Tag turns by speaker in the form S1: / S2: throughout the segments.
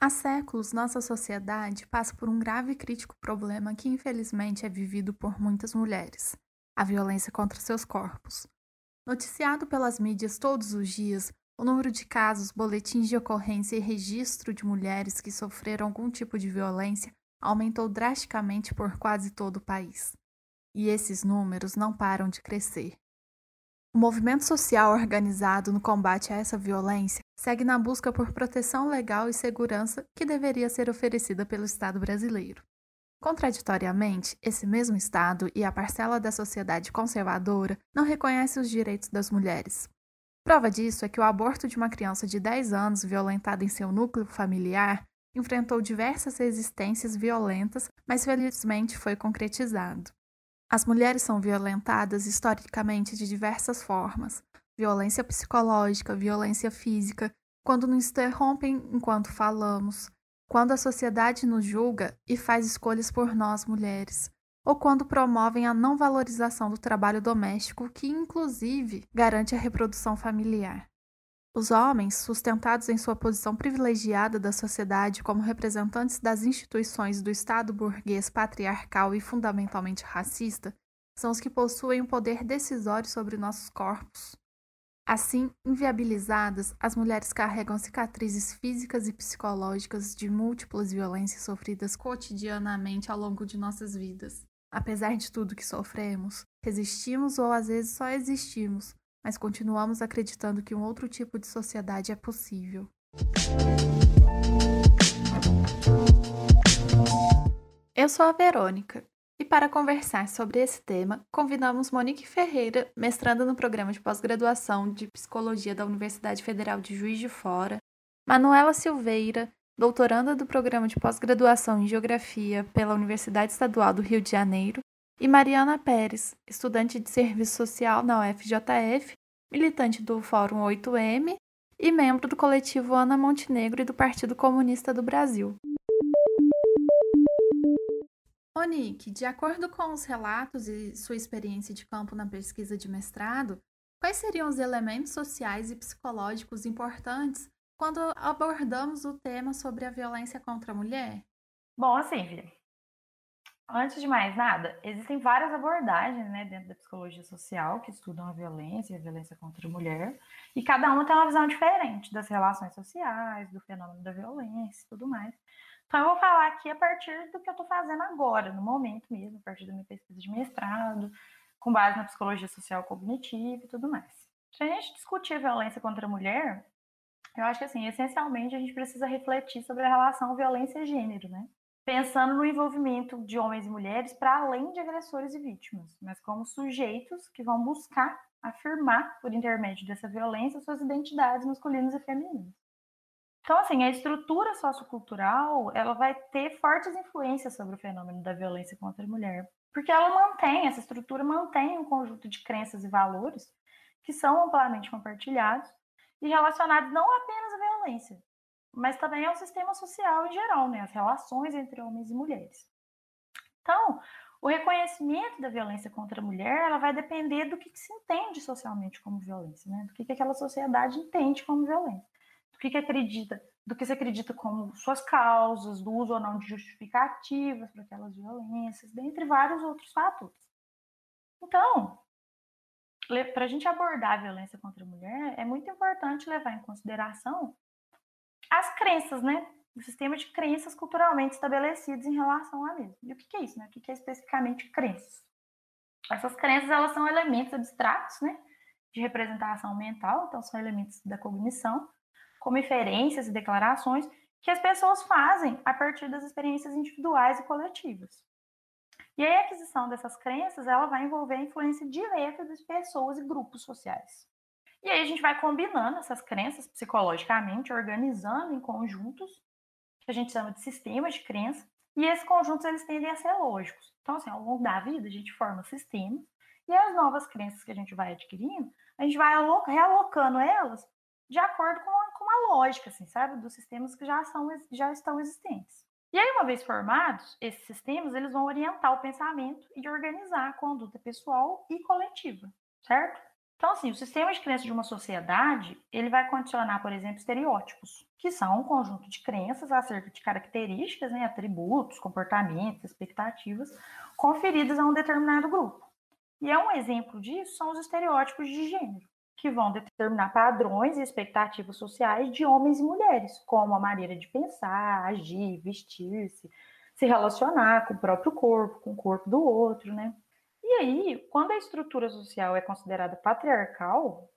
S1: Há séculos, nossa sociedade passa por um grave e crítico problema que, infelizmente, é vivido por muitas mulheres: a violência contra seus corpos. Noticiado pelas mídias todos os dias, o número de casos, boletins de ocorrência e registro de mulheres que sofreram algum tipo de violência aumentou drasticamente por quase todo o país. E esses números não param de crescer. O movimento social organizado no combate a essa violência segue na busca por proteção legal e segurança que deveria ser oferecida pelo Estado brasileiro. Contraditoriamente, esse mesmo Estado e a parcela da sociedade conservadora não reconhece os direitos das mulheres. Prova disso é que o aborto de uma criança de 10 anos violentada em seu núcleo familiar enfrentou diversas resistências violentas, mas felizmente foi concretizado. As mulheres são violentadas historicamente de diversas formas: violência psicológica, violência física, quando nos interrompem enquanto falamos, quando a sociedade nos julga e faz escolhas por nós mulheres, ou quando promovem a não valorização do trabalho doméstico, que inclusive garante a reprodução familiar. Os homens, sustentados em sua posição privilegiada da sociedade como representantes das instituições do Estado burguês patriarcal e fundamentalmente racista, são os que possuem o um poder decisório sobre nossos corpos. Assim, inviabilizadas, as mulheres carregam cicatrizes físicas e psicológicas de múltiplas violências sofridas cotidianamente ao longo de nossas vidas. Apesar de tudo que sofremos, resistimos ou às vezes só existimos, mas continuamos acreditando que um outro tipo de sociedade é possível. Eu sou a Verônica e para conversar sobre esse tema, convidamos Monique Ferreira, mestranda no programa de pós-graduação de Psicologia da Universidade Federal de Juiz de Fora, Manuela Silveira, doutoranda do programa de pós-graduação em Geografia pela Universidade Estadual do Rio de Janeiro, e Mariana Pérez, estudante de Serviço Social na UFJF, militante do Fórum 8M e membro do coletivo Ana Montenegro e do Partido Comunista do Brasil. Monique, de acordo com os relatos e sua experiência de campo na pesquisa de mestrado, quais seriam os elementos sociais e psicológicos importantes quando abordamos o tema sobre a violência contra a mulher?
S2: Bom, assim, Antes de mais nada, existem várias abordagens né, dentro da psicologia social que estudam a violência e a violência contra a mulher, e cada uma tem uma visão diferente das relações sociais, do fenômeno da violência e tudo mais. Então, eu vou falar aqui a partir do que eu estou fazendo agora, no momento mesmo, a partir da minha pesquisa de mestrado, com base na psicologia social cognitiva e tudo mais. Se a gente discutir a violência contra a mulher, eu acho que, assim, essencialmente a gente precisa refletir sobre a relação violência-gênero, né? Pensando no envolvimento de homens e mulheres para além de agressores e vítimas, mas como sujeitos que vão buscar afirmar, por intermédio dessa violência, suas identidades masculinas e femininas. Então, assim, a estrutura sociocultural, ela vai ter fortes influências sobre o fenômeno da violência contra a mulher, porque ela mantém, essa estrutura mantém um conjunto de crenças e valores que são amplamente compartilhados e relacionados não apenas à violência, mas também é o sistema social em geral, né? As relações entre homens e mulheres. Então, o reconhecimento da violência contra a mulher, ela vai depender do que, que se entende socialmente como violência, né? Do que, que aquela sociedade entende como violência, do que, que acredita, do que se acredita como suas causas, do uso ou não de justificativas para aquelas violências, dentre vários outros fatores. Então, para a gente abordar a violência contra a mulher, é muito importante levar em consideração as crenças, né? O sistema de crenças culturalmente estabelecidos em relação a mesmo. E o que é isso, né? O que é especificamente crenças? Essas crenças, elas são elementos abstratos, né? De representação mental, então são elementos da cognição, como inferências e declarações que as pessoas fazem a partir das experiências individuais e coletivas. E a aquisição dessas crenças, ela vai envolver a influência direta das pessoas e grupos sociais. E aí a gente vai combinando essas crenças psicologicamente, organizando em conjuntos, que a gente chama de sistemas de crença, e esses conjuntos eles tendem a ser lógicos. Então, assim, ao longo da vida, a gente forma sistemas, e as novas crenças que a gente vai adquirindo, a gente vai realocando elas de acordo com a, com a lógica, assim, sabe? Dos sistemas que já, são, já estão existentes. E aí, uma vez formados, esses sistemas eles vão orientar o pensamento e organizar a conduta pessoal e coletiva, certo? Então, assim, o sistema de crenças de uma sociedade, ele vai condicionar, por exemplo, estereótipos, que são um conjunto de crenças acerca de características, né, atributos, comportamentos, expectativas, conferidas a um determinado grupo. E é um exemplo disso são os estereótipos de gênero, que vão determinar padrões e expectativas sociais de homens e mulheres, como a maneira de pensar, agir, vestir-se, se relacionar com o próprio corpo, com o corpo do outro, né? E aí, quando a estrutura social é considerada patriarcal,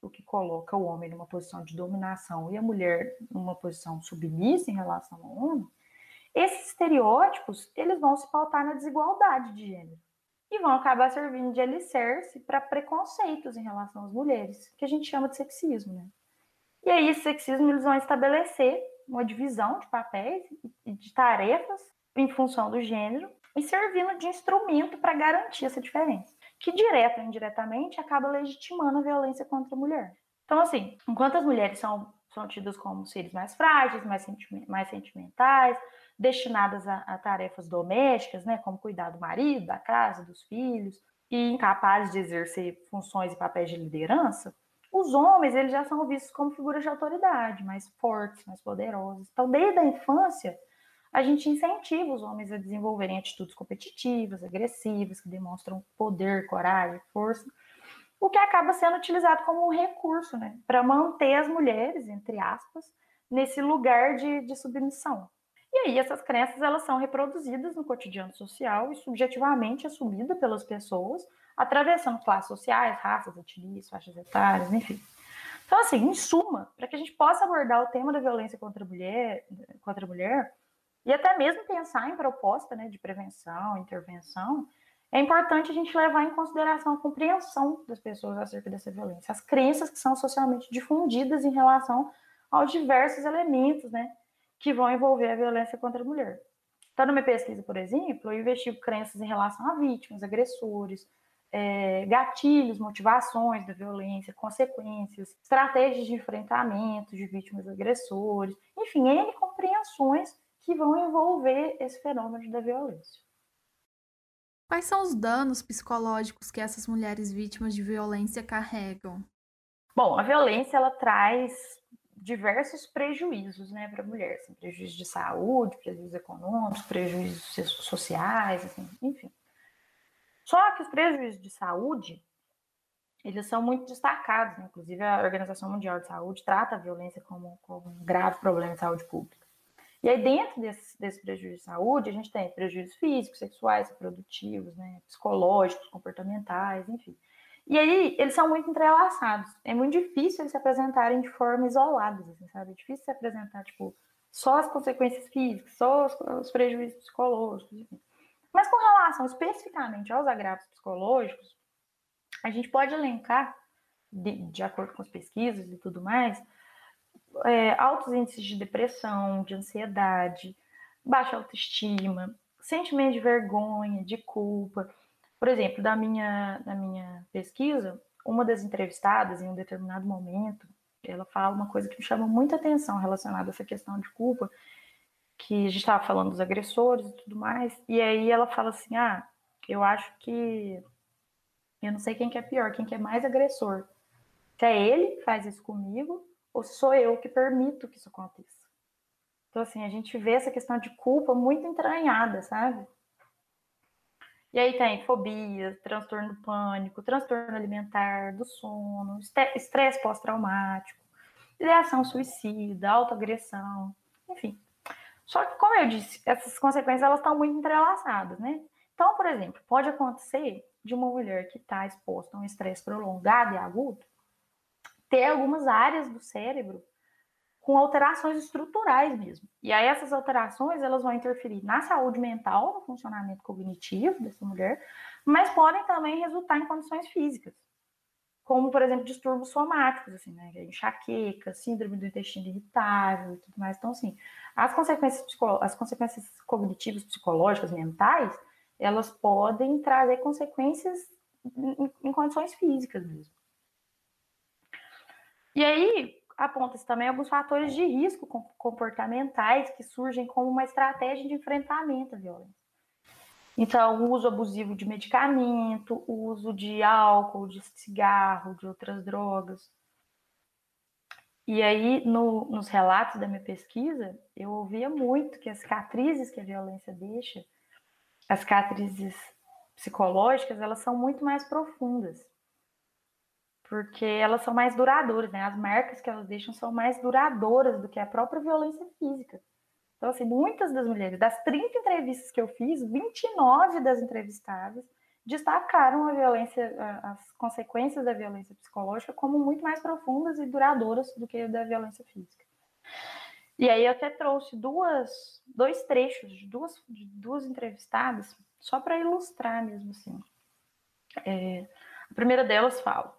S2: o que coloca o homem numa posição de dominação e a mulher numa posição submissa em relação ao homem, esses estereótipos eles vão se pautar na desigualdade de gênero e vão acabar servindo de alicerce para preconceitos em relação às mulheres, que a gente chama de sexismo, né? E aí, esse sexismo eles vão estabelecer uma divisão de papéis e de tarefas em função do gênero e servindo de instrumento para garantir essa diferença, que direta ou indiretamente acaba legitimando a violência contra a mulher. Então, assim, enquanto as mulheres são, são tidas como seres mais frágeis, mais, mais sentimentais, destinadas a, a, tarefas domésticas, né, como cuidar do marido, da casa, dos filhos, e incapazes de exercer funções e papéis de liderança, os homens eles já são vistos como figuras de autoridade, mais fortes, mais poderosos. Então, desde a infância, a gente incentiva os homens a desenvolverem atitudes competitivas, agressivas, que demonstram poder, coragem, força, o que acaba sendo utilizado como um recurso, né, para manter as mulheres, entre aspas, nesse lugar de, de submissão. E aí essas crenças elas são reproduzidas no cotidiano social e subjetivamente assumidas pelas pessoas, atravessando classes sociais, raças, etnias, faixas etárias, enfim. Então, assim, em suma, para que a gente possa abordar o tema da violência contra a mulher, contra a mulher e até mesmo pensar em proposta né, de prevenção, intervenção, é importante a gente levar em consideração a compreensão das pessoas acerca dessa violência, as crenças que são socialmente difundidas em relação aos diversos elementos né, que vão envolver a violência contra a mulher. Então, na minha pesquisa, por exemplo, eu investigo crenças em relação a vítimas, agressores, é, gatilhos, motivações da violência, consequências, estratégias de enfrentamento de vítimas e agressores, enfim, N compreensões que vão envolver esse fenômeno da violência.
S1: Quais são os danos psicológicos que essas mulheres vítimas de violência carregam?
S2: Bom, a violência ela traz diversos prejuízos né, para a mulher, assim, prejuízos de saúde, prejuízos econômicos, prejuízos sociais, assim, enfim. Só que os prejuízos de saúde, eles são muito destacados, né? inclusive a Organização Mundial de Saúde trata a violência como, como um grave problema de saúde pública. E aí, dentro desse, desse prejuízo de saúde, a gente tem prejuízos físicos, sexuais, reprodutivos, né, psicológicos, comportamentais, enfim. E aí, eles são muito entrelaçados. É muito difícil eles se apresentarem de forma isolada, assim, sabe? É difícil se apresentar, tipo, só as consequências físicas, só os, os prejuízos psicológicos, enfim. Mas com relação especificamente aos agravos psicológicos, a gente pode elencar, de, de acordo com as pesquisas e tudo mais, é, altos índices de depressão, de ansiedade, baixa autoestima, sentimento de vergonha, de culpa. Por exemplo, da minha, da minha pesquisa, uma das entrevistadas, em um determinado momento, ela fala uma coisa que me chama muita atenção relacionada a essa questão de culpa, que a gente estava falando dos agressores e tudo mais, e aí ela fala assim, ah, eu acho que eu não sei quem que é pior, quem que é mais agressor. Se é ele que faz isso comigo, ou sou eu que permito que isso aconteça? Então, assim, a gente vê essa questão de culpa muito entranhada, sabe? E aí tem fobia, transtorno do pânico, transtorno alimentar, do sono, estresse pós-traumático, ideação suicida, autoagressão, enfim. Só que, como eu disse, essas consequências elas estão muito entrelaçadas, né? Então, por exemplo, pode acontecer de uma mulher que está exposta a um estresse prolongado e agudo ter algumas áreas do cérebro com alterações estruturais mesmo. E aí essas alterações elas vão interferir na saúde mental, no funcionamento cognitivo dessa mulher, mas podem também resultar em condições físicas, como por exemplo distúrbios somáticos, assim, né, é enxaqueca, síndrome do intestino irritável e tudo mais. Então assim, as consequências as consequências cognitivas, psicológicas, mentais, elas podem trazer consequências em, em condições físicas mesmo. E aí, aponta-se também alguns fatores de risco comportamentais que surgem como uma estratégia de enfrentamento à violência. Então, o uso abusivo de medicamento, o uso de álcool, de cigarro, de outras drogas. E aí, no, nos relatos da minha pesquisa, eu ouvia muito que as cicatrizes que a violência deixa, as cicatrizes psicológicas, elas são muito mais profundas porque elas são mais duradouras, né? As marcas que elas deixam são mais duradouras do que a própria violência física. Então, assim, muitas das mulheres, das 30 entrevistas que eu fiz, 29 das entrevistadas destacaram a violência, as consequências da violência psicológica como muito mais profundas e duradouras do que a da violência física. E aí eu até trouxe duas, dois trechos de duas, de duas entrevistadas, só para ilustrar mesmo assim. É, a primeira delas fala: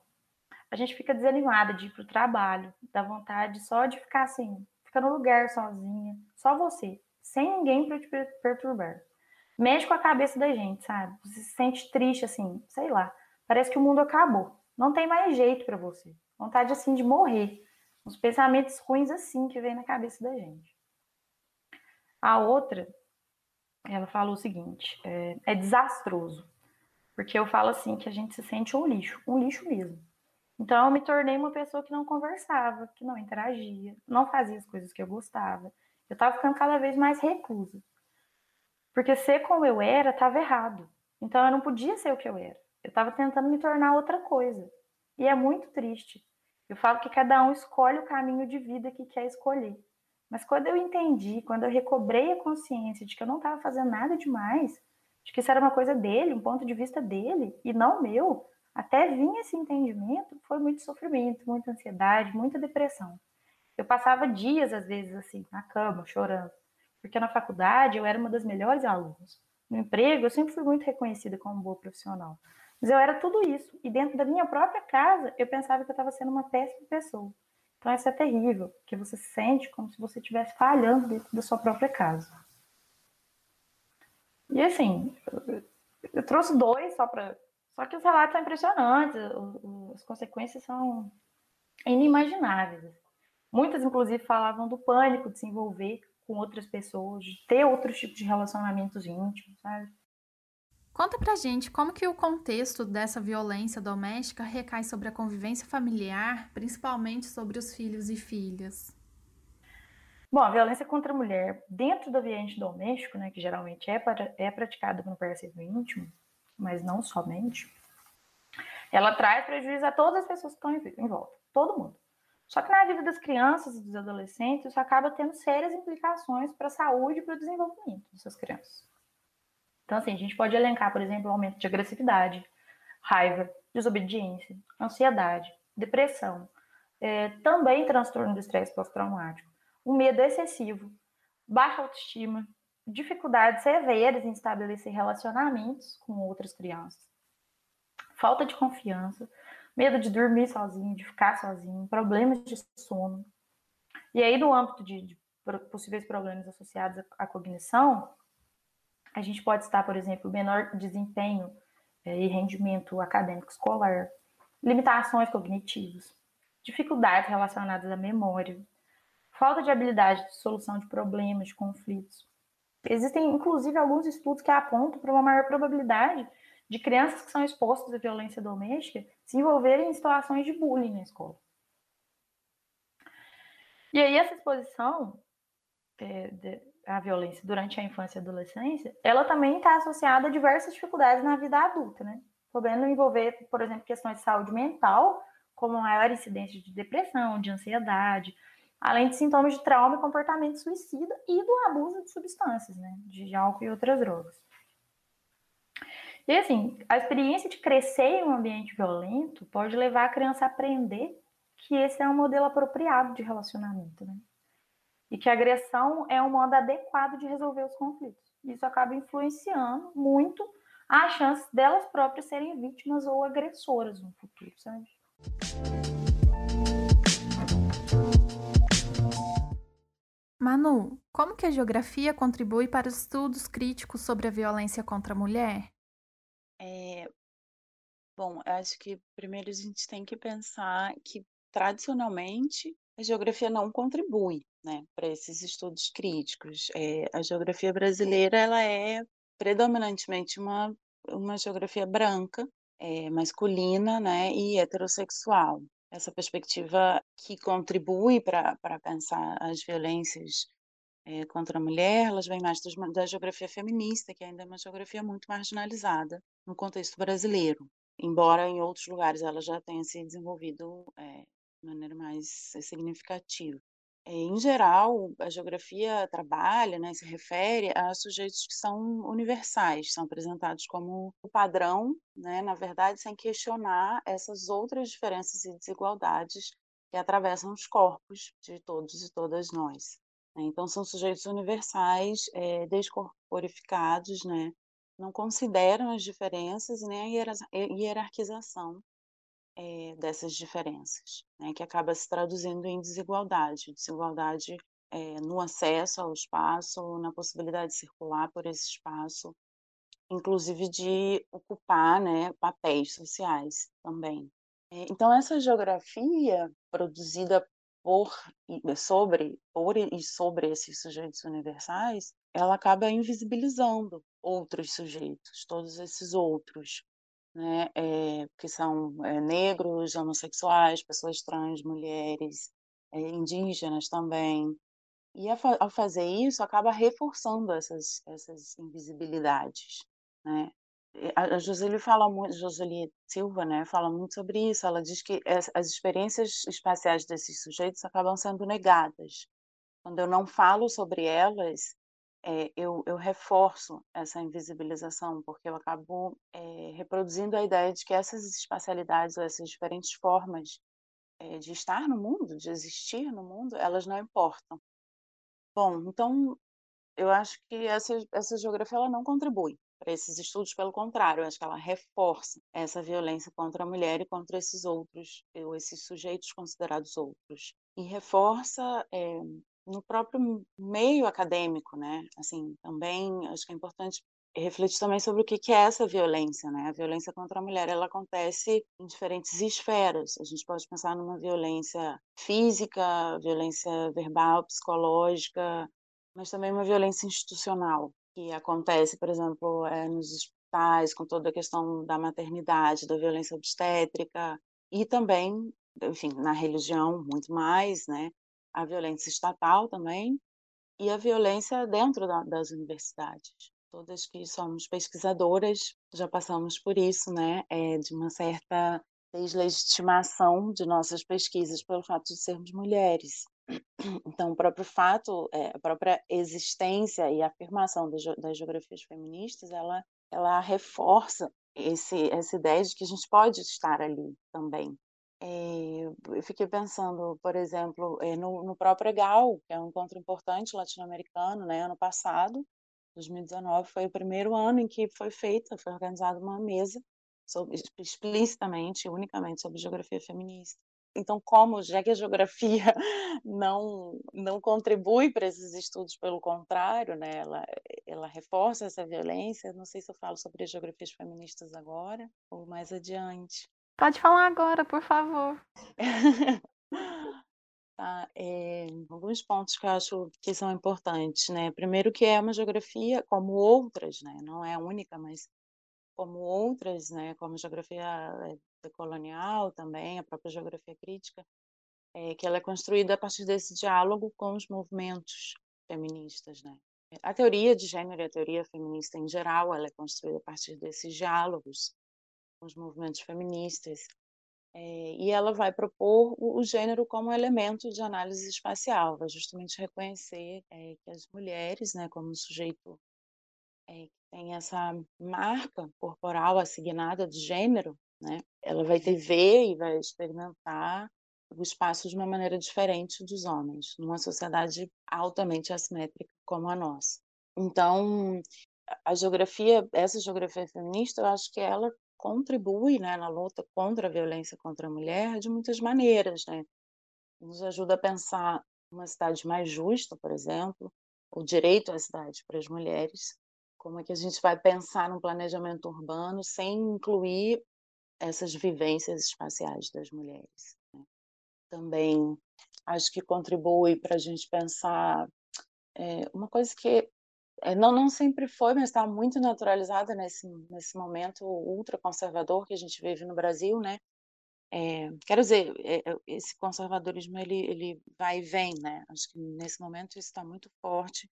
S2: a gente fica desanimada de ir para o trabalho, dá vontade só de ficar assim, ficar no lugar sozinha, só você, sem ninguém para te perturbar. Mexe com a cabeça da gente, sabe? Você se sente triste assim, sei lá, parece que o mundo acabou. Não tem mais jeito para você. Vontade assim de morrer. Uns pensamentos ruins assim que vem na cabeça da gente. A outra, ela falou o seguinte: é, é desastroso. Porque eu falo assim que a gente se sente um lixo, um lixo mesmo. Então, eu me tornei uma pessoa que não conversava, que não interagia, não fazia as coisas que eu gostava. Eu estava ficando cada vez mais reclusa. Porque ser como eu era estava errado. Então, eu não podia ser o que eu era. Eu estava tentando me tornar outra coisa. E é muito triste. Eu falo que cada um escolhe o caminho de vida que quer escolher. Mas quando eu entendi, quando eu recobrei a consciência de que eu não estava fazendo nada demais, de que isso era uma coisa dele, um ponto de vista dele, e não meu, até vir esse entendimento, foi muito sofrimento, muita ansiedade, muita depressão. Eu passava dias, às vezes, assim, na cama, chorando, porque na faculdade eu era uma das melhores alunas. No emprego, eu sempre fui muito reconhecida como boa profissional. Mas eu era tudo isso. E dentro da minha própria casa, eu pensava que eu estava sendo uma péssima pessoa. Então, isso é terrível, porque você se sente como se você estivesse falhando dentro da sua própria casa. E assim, eu trouxe dois só para só que os relatos são impressionantes, as consequências são inimagináveis. Muitas, inclusive, falavam do pânico de se envolver com outras pessoas, de ter outros tipos de relacionamentos íntimos, sabe?
S1: Conta pra gente como que o contexto dessa violência doméstica recai sobre a convivência familiar, principalmente sobre os filhos e filhas.
S2: Bom, a violência contra a mulher dentro do ambiente doméstico, né, que geralmente é, é praticada no parceiro íntimo, mas não somente, ela traz prejuízo a todas as pessoas que estão em volta, todo mundo. Só que na vida das crianças e dos adolescentes, isso acaba tendo sérias implicações para a saúde e para o desenvolvimento dessas crianças. Então, assim, a gente pode elencar, por exemplo, o aumento de agressividade, raiva, desobediência, ansiedade, depressão, é, também transtorno do estresse pós-traumático, o medo excessivo, baixa autoestima, dificuldades severas em estabelecer relacionamentos com outras crianças, falta de confiança, medo de dormir sozinho, de ficar sozinho, problemas de sono. E aí, no âmbito de, de possíveis problemas associados à cognição, a gente pode estar, por exemplo, menor desempenho é, e rendimento acadêmico escolar, limitações cognitivas, dificuldades relacionadas à memória, falta de habilidade de solução de problemas, de conflitos, Existem, inclusive, alguns estudos que apontam para uma maior probabilidade de crianças que são expostas à violência doméstica se envolverem em situações de bullying na escola. E aí, essa exposição é, à violência durante a infância e adolescência, ela também está associada a diversas dificuldades na vida adulta, né? Podendo envolver, por exemplo, questões de saúde mental, como maior incidência de depressão, de ansiedade, além de sintomas de trauma e comportamento suicida e do abuso de substâncias, né, de álcool e outras drogas. E assim, a experiência de crescer em um ambiente violento pode levar a criança a aprender que esse é um modelo apropriado de relacionamento, né? E que a agressão é um modo adequado de resolver os conflitos. Isso acaba influenciando muito a chance delas próprias serem vítimas ou agressoras no futuro, sabe?
S1: Manu, como que a geografia contribui para os estudos críticos sobre a violência contra a mulher?
S3: É, bom, acho que primeiro a gente tem que pensar que tradicionalmente A geografia não contribui, né, para esses estudos críticos. É, a geografia brasileira ela é predominantemente uma uma geografia branca, é, masculina, né, e heterossexual. Essa perspectiva que contribui para pensar as violências é, contra a mulher, elas vêm mais da geografia feminista, que ainda é uma geografia muito marginalizada no contexto brasileiro, embora em outros lugares ela já tenha se desenvolvido é, de maneira mais significativa. É, em geral, a geografia trabalha, né, se refere a sujeitos que são universais, são apresentados como o padrão, né, na verdade, sem questionar essas outras diferenças e desigualdades que atravessam os corpos de todos e todas nós. Né. Então, são sujeitos universais, é, descorporificados, né, não consideram as diferenças nem a hierarquização é, dessas diferenças, né, que acaba se traduzindo em desigualdade, desigualdade é, no acesso ao espaço, na possibilidade de circular por esse espaço, inclusive de ocupar né, papéis sociais também. É, então essa geografia produzida por sobre por e sobre esses sujeitos universais, ela acaba invisibilizando outros sujeitos, todos esses outros, né, é, que são é, negros, homossexuais, pessoas trans, mulheres, é, indígenas também. E ao fazer isso, acaba reforçando essas, essas invisibilidades. Né? A Joseli fala muito, Joseli Silva, né, fala muito sobre isso. Ela diz que as experiências espaciais desses sujeitos acabam sendo negadas. Quando eu não falo sobre elas, é, eu, eu, reforço essa invisibilização, porque eu acabo é, reproduzindo a ideia de que essas espacialidades, ou essas diferentes formas é, de estar no mundo, de existir no mundo, elas não importam. Bom, então eu acho que essa, essa geografia ela não contribui para esses estudos, pelo contrário, eu acho que ela reforça essa violência contra a mulher e contra esses outros, ou esses sujeitos considerados outros. E reforça no próprio meio acadêmico, né? Assim, também acho que é importante refletir também sobre o que é essa violência, né? A violência contra a mulher, ela acontece em diferentes esferas. A gente pode pensar numa violência física, violência verbal, psicológica, mas também uma violência institucional que acontece, por exemplo, é, nos hospitais, com toda a questão da maternidade, da violência obstétrica e também, enfim, na religião muito mais, né? A violência estatal também e a violência dentro da, das universidades. Todas que somos pesquisadoras já passamos por isso, né? É, de uma certa deslegitimação de nossas pesquisas pelo fato de sermos mulheres. Então, o próprio fato, é, a própria existência e afirmação das, geografias feministas, ela, ela reforça esse, essa ideia de que a gente pode estar ali também, é, eu fiquei pensando, por exemplo, é, no, no próprio EGAL, que é um encontro importante latino-americano, né? Ano passado, 2019, foi o primeiro ano em que foi feita, foi organizada uma mesa sobre, explicitamente, unicamente sobre geografia feminista. Então, como já que a geografia não não contribui para esses estudos, pelo contrário, né, ela, ela reforça essa violência. Não sei se eu falo sobre as geografias feministas agora ou mais adiante.
S1: Pode falar agora, por favor.
S3: tá, é, alguns pontos que eu acho que são importantes, né? Primeiro que é uma geografia como outras, né? Não é única, mas como outras, né? Como geografia eh, colonial também, a própria geografia crítica, é, que ela é construída a partir desse diálogo com os movimentos feministas, né? A teoria de gênero e a teoria feminista em geral, ela é construída a partir desses diálogos os movimentos feministas, é, e ela vai propor o, o, gênero como elemento de análise espacial, vai justamente reconhecer é, que as mulheres, né, como sujeito é, que tem essa marca corporal assignada de gênero, né, ela vai ter ver e vai experimentar o espaço de uma maneira diferente dos homens, numa sociedade altamente assimétrica como a nossa. Então, a geografia, essa geografia feminista, eu acho que ela contribui né, na luta contra a violência contra a mulher de muitas maneiras. Né? Nos ajuda a pensar uma cidade mais justa, por exemplo, o direito à cidade para as mulheres. Como é que a gente vai pensar no planejamento urbano sem incluir essas vivências espaciais das mulheres? Né? também acho que contribui para a gente pensar é, uma coisa que não, não sempre foi, mas está muito naturalizada nesse, nesse momento ultraconservador que a gente vive no Brasil, né? É, quero dizer, é, é, esse conservadorismo ele, ele vai e vem, né? Acho que nesse momento isso está muito forte,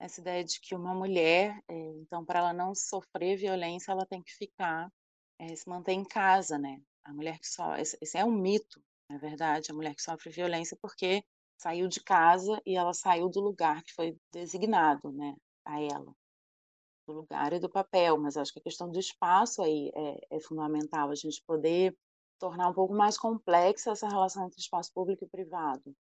S3: essa ideia de que uma mulher, é, então, para ela não sofrer violência, ela tem que ficar, é, se manter em casa, né? A mulher que só, esse, esse é um mito, na verdade, a mulher que sofre violência porque saiu de casa e ela saiu do lugar que foi designado, né? A ela, do lugar e do papel, mas acho que a questão do espaço aí é, é fundamental, a gente poder tornar um pouco mais complexa essa relação entre espaço público e privado,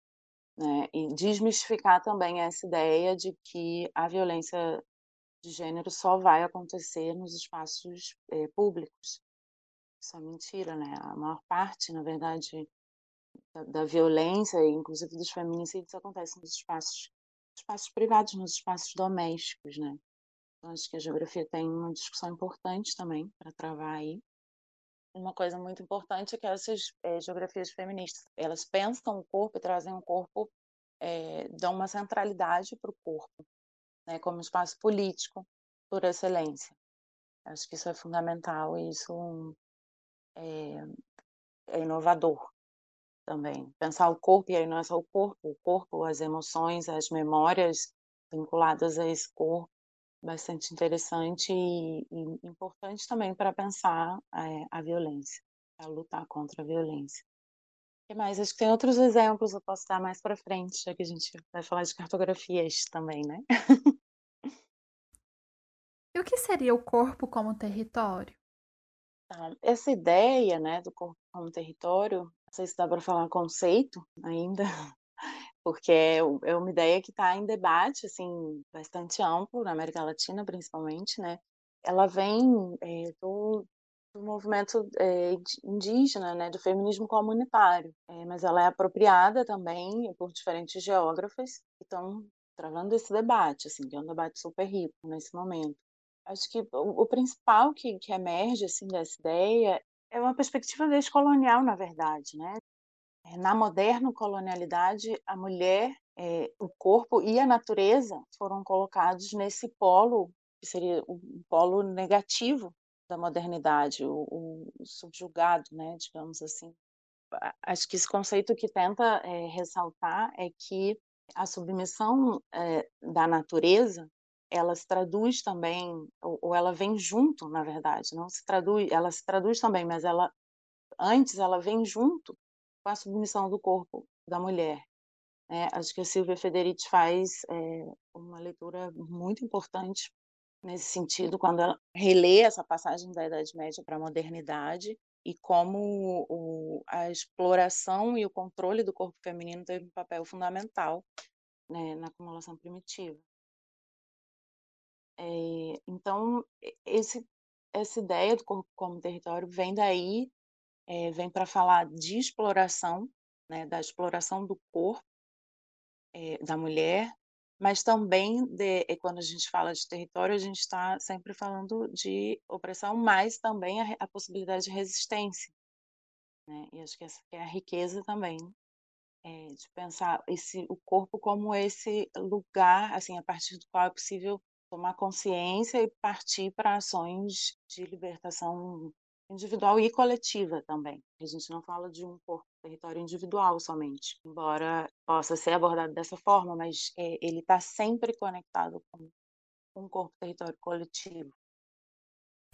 S3: né? E desmistificar também essa ideia de que a violência de gênero só vai acontecer nos espaços é, públicos. Isso é mentira, né? A maior parte, na verdade, da, da violência, inclusive dos feminicídios, acontece nos espaços espaços privados, nos espaços domésticos, né? Então, acho que a geografia tem uma discussão importante também para travar aí. Uma coisa muito importante é que essas é, geografias feministas, elas pensam o corpo e trazem o corpo, é, dão uma centralidade para o corpo, né, como espaço político por excelência. Acho que isso é fundamental e isso é, é inovador também. Pensar o corpo, e aí não é só o corpo, o corpo, as emoções, as memórias vinculadas a esse corpo, bastante interessante e, e importante também para pensar é, a violência, para lutar contra a violência. Que mais? Acho que tem outros exemplos, eu posso dar mais para frente, já que a gente vai falar de cartografias também, né?
S1: E o que seria o corpo como território?
S3: Tá, essa ideia né, do corpo como território sei se dá para falar conceito ainda, porque é, é uma ideia que está em debate, assim, bastante amplo na América Latina, principalmente, né? Ela vem é, do, do movimento é, indígena, né, do feminismo comunitário, é, mas ela é apropriada também por diferentes geógrafos que estão travando esse debate, assim, que é um debate super rico nesse momento. Acho que o, principal que, que emerge assim dessa ideia é uma perspectiva descolonial, na verdade, né? É, na moderna colonialidade, a mulher, é, o corpo e a natureza foram colocados nesse polo que seria o polo negativo da modernidade, o, o subjugado, né, digamos assim. Acho que esse conceito que tenta é, ressaltar é que a submissão é, da natureza ela se traduz também, ou, ou, ela vem junto, na verdade, não se traduz, ela se traduz também, mas ela antes ela vem junto com a submissão do corpo da mulher. É, acho que a Silvia Federici faz é, uma leitura muito importante nesse sentido, quando ela relê essa passagem da Idade Média para a modernidade e como o, a exploração e o controle do corpo feminino teve um papel fundamental né, na acumulação primitiva. É, então, esse, essa ideia do corpo como território vem daí, é, vem para falar de exploração, né, da exploração do corpo é, da mulher, mas também de, quando a gente fala de território, a gente está sempre falando de opressão, mas também a, a possibilidade de resistência. Né? E acho que essa é a riqueza também é, de pensar esse o corpo como esse lugar assim a partir do qual é possível tomar consciência e partir para ações de libertação individual e coletiva também. A gente não fala de um corpo, território individual somente, embora possa ser abordado dessa forma, mas é, ele está sempre conectado com um corpo, território coletivo.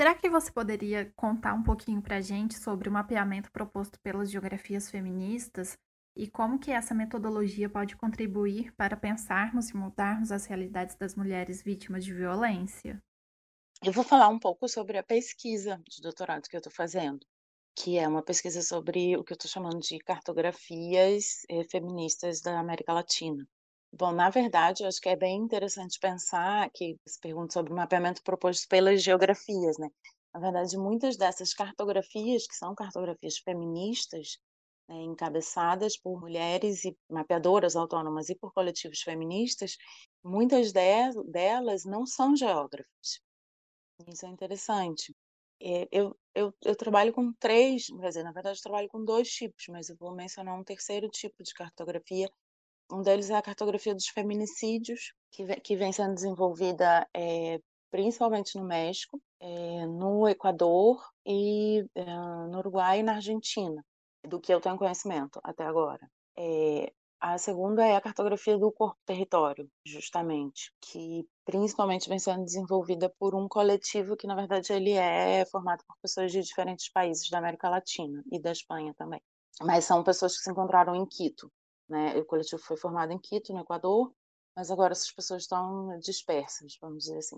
S1: Será que você poderia contar um pouquinho para a gente sobre o mapeamento proposto pelas geografias feministas e como que essa metodologia pode contribuir para pensarmos e mudarmos as realidades das mulheres vítimas de violência?
S3: Eu vou falar um pouco sobre a pesquisa de doutorado que eu estou fazendo, que é uma pesquisa sobre o que eu estou chamando de cartografias eh, feministas da América Latina. Bom, na verdade, eu acho que é bem interessante pensar que se pergunta sobre o mapeamento proposto pelas geografias, né? Na verdade, muitas dessas cartografias, que são cartografias feministas, né, encabeçadas por mulheres e mapeadoras autônomas e por coletivos feministas, muitas delas não são geógrafas. Isso é interessante. É, eu, eu, eu trabalho com três, quer dizer, na verdade eu trabalho com dois tipos, mas eu vou mencionar um terceiro tipo de cartografia. Um deles é a cartografia dos feminicídios, que, vem, que vem sendo desenvolvida é, principalmente no México, é, no Equador e é, no Uruguai e na Argentina, do que eu tenho conhecimento até agora. É, a segunda é a cartografia do corpo-território, justamente, que principalmente vem sendo desenvolvida por um coletivo que, na verdade, ele é formado por pessoas de diferentes países da América Latina e da Espanha também. Mas são pessoas que se encontraram em Quito. Né? O coletivo foi formado em Quito, no Equador, mas agora essas pessoas estão dispersas, vamos dizer assim.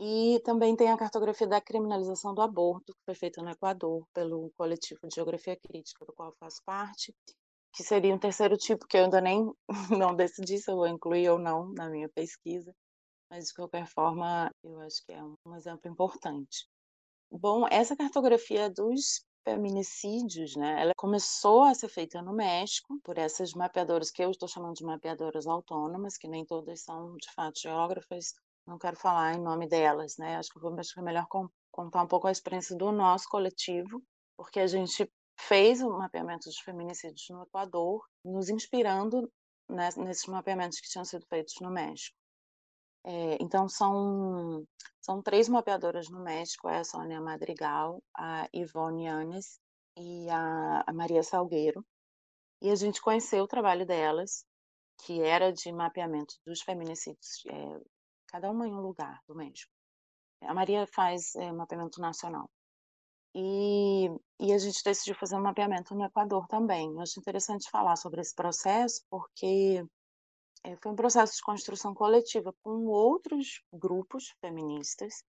S3: E também tem a cartografia da criminalização do aborto, que foi feita no Equador pelo coletivo de Geografia Crítica, do qual faço parte, que seria um terceiro tipo que eu ainda nem não decidi se eu vou incluir ou não na minha pesquisa, mas de qualquer forma eu acho que é um exemplo importante. Bom, essa cartografia dos feminicídios, né, ela começou a ser feita no México por essas mapeadoras que eu estou chamando de mapeadoras autônomas, que nem todas são de fato geógrafas. Não quero falar em nome delas, né? Acho que, acho que é melhor contar um pouco a experiência do nosso coletivo, porque a gente fez o mapeamento dos feminicídios no Equador, nos inspirando nesses mapeamentos que tinham sido feitos no México. É, então, são, são três mapeadoras no México, é a Sônia Madrigal, a Ivone Yanes e a, a Maria Salgueiro. E a gente conheceu o trabalho delas, que era de mapeamento dos feminicídios, é, cada uma em um lugar do México. A Maria faz é, mapeamento nacional. E, e a gente decidiu fazer um mapeamento no Equador também. Eu acho interessante falar sobre esse processo, porque é, foi um processo de construção coletiva com outros grupos feministas.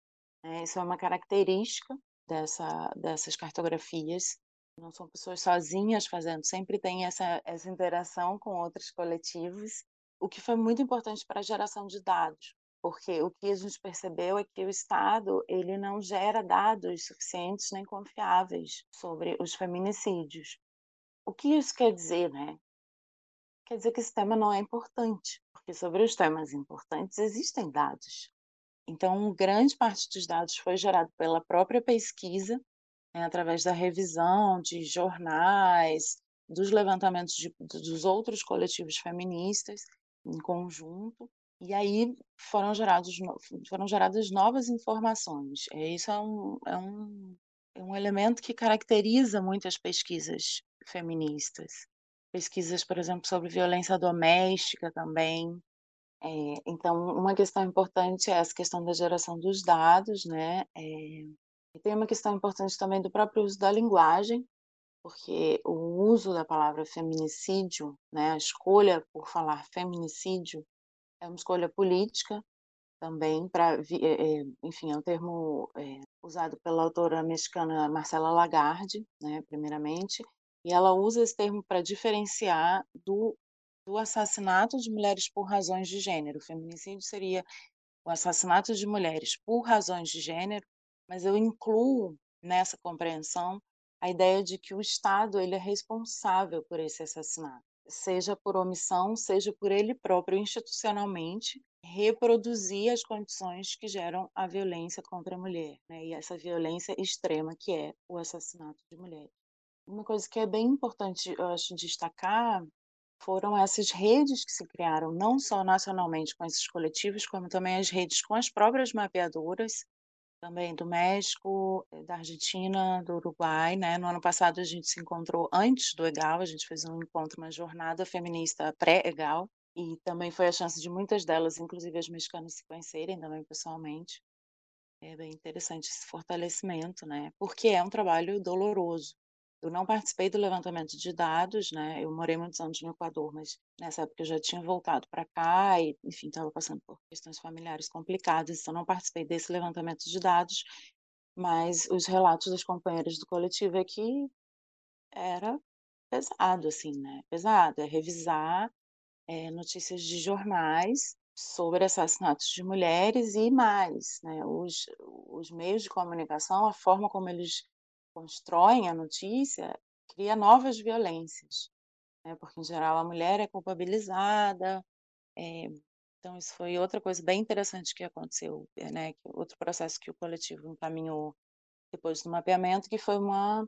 S3: Né? Isso é uma característica dessa, dessas cartografias. Não são pessoas sozinhas fazendo, sempre tem essa, essa interação com outros coletivos, o que foi muito importante para a geração de dados, porque o que a gente percebeu é que o Estado ele não gera dados suficientes nem confiáveis sobre os feminicídios. O que isso quer dizer, né? Quer dizer que esse tema não é importante, porque sobre os temas importantes existem dados. Então, grande parte dos dados foi gerado pela própria pesquisa, né, através da revisão de jornais, dos levantamentos de, dos outros coletivos feministas em conjunto, e aí foram, gerados, foram geradas novas informações. É, isso é um, é, um, é um elemento que caracteriza muitas pesquisas feministas. Pesquisas, por exemplo, sobre violência doméstica também. É, então, uma questão importante é essa questão da geração dos dados, né? É, e tem uma questão importante também do próprio uso da linguagem, porque o uso da palavra feminicídio, né, a escolha por falar feminicídio, é uma escolha política também para, é, é, enfim, é um termo é, usado pela autora mexicana Marcela Lagarde, né, primeiramente, e ela usa esse termo para diferenciar do, do assassinato de mulheres por razões de gênero. O feminicídio seria o assassinato de mulheres por razões de gênero, mas eu incluo nessa compreensão a ideia de que o Estado ele é responsável por esse assassinato seja por omissão, seja por ele próprio institucionalmente, reproduzir as condições que geram a violência contra a mulher, né? e essa violência extrema que é o assassinato de mulheres. Uma coisa que é bem importante, eu acho, destacar foram essas redes que se criaram, não só nacionalmente com esses coletivos, como também as redes com as próprias mapeadoras, também do México, eh, da Argentina, do Uruguai, né? No ano passado a gente se encontrou antes do EGAL, a gente fez um encontro, uma jornada feminista pré-EGAL, e também foi a chance de muitas delas, inclusive as mexicanas, se conhecerem também pessoalmente. É bem interessante esse fortalecimento, né? Porque é um trabalho doloroso. Eu não participei do levantamento de dados, né? Eu morei muitos anos no Equador, mas nessa época eu já tinha voltado para cá e, enfim, estava passando por questões familiares complicadas, então não participei desse levantamento de dados, mas os relatos dos companheiros do coletivo é que era pesado, assim, né? Pesado, é revisar é, notícias de jornais sobre assassinatos de mulheres e mais, né? Os, os meios de comunicação, a forma como eles constroem a notícia cria novas violências, né? porque em geral a mulher é culpabilizada. É, então isso foi outra coisa bem interessante que aconteceu, né? outro processo que o coletivo encaminhou depois do mapeamento, que foi uma,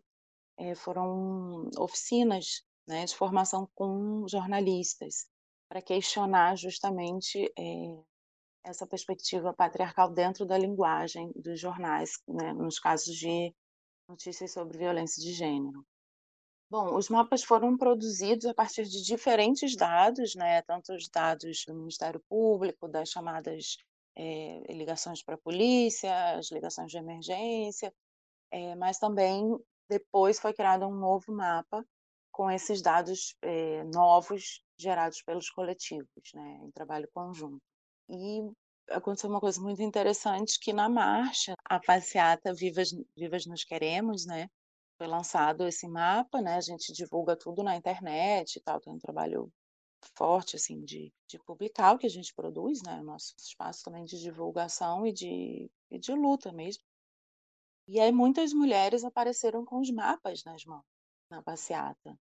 S3: é, foram oficinas né, de formação com jornalistas, para questionar justamente é, essa perspectiva patriarcal dentro da linguagem dos jornais, né, nos casos de notícias sobre violência de gênero. Bom, os mapas foram produzidos a partir de diferentes dados, né, tanto os dados do Ministério Público, das chamadas é, ligações para a polícia, as ligações de emergência, é, mas também depois foi criado um novo mapa com esses dados é, novos gerados pelos coletivos, né, em trabalho conjunto. E aconteceu uma coisa muito interessante que na marcha, a passeata Vivas, Vivas Nos Queremos, né, foi lançado esse mapa, né, a gente divulga tudo na internet e tal, tem um trabalho forte assim de, de publicar o que a gente produz, né, nosso espaço também de divulgação e de, e de luta mesmo. E aí muitas mulheres apareceram com os mapas nas mãos na passeata.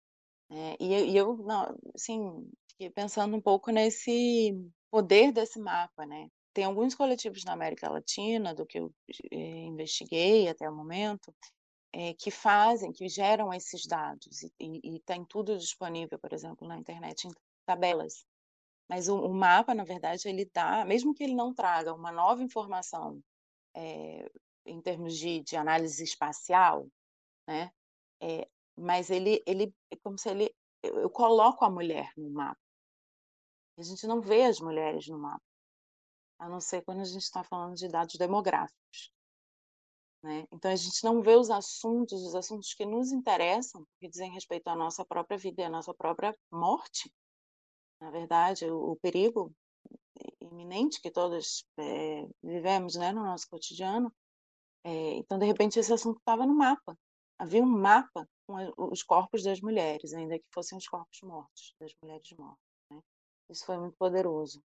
S3: Né? E, e eu, não, assim, fiquei pensando um pouco nesse poder desse mapa, né? Tem alguns coletivos na América Latina, do que eu eh, investiguei até o momento, é, que fazem, que geram esses dados e, e, tem tudo disponível, por exemplo, na internet em tabelas. Mas o, o, mapa, na verdade, ele dá, mesmo que ele não traga uma nova informação é, em termos de, de, análise espacial, né? É, mas ele, ele é como se ele, eu, eu coloco a mulher no mapa. A gente não vê as mulheres no mapa, a não ser quando a gente está falando de dados demográficos. Né? Então, a gente não vê os assuntos, os assuntos que nos interessam, que dizem respeito à nossa própria vida e à nossa própria morte, na verdade, o, o perigo iminente que todas é, vivemos né, no nosso cotidiano. É, então, de repente, esse assunto estava no mapa. Havia um mapa com os corpos das mulheres, ainda que fossem os corpos mortos, das mulheres mortas. Né? Isso foi muito poderoso.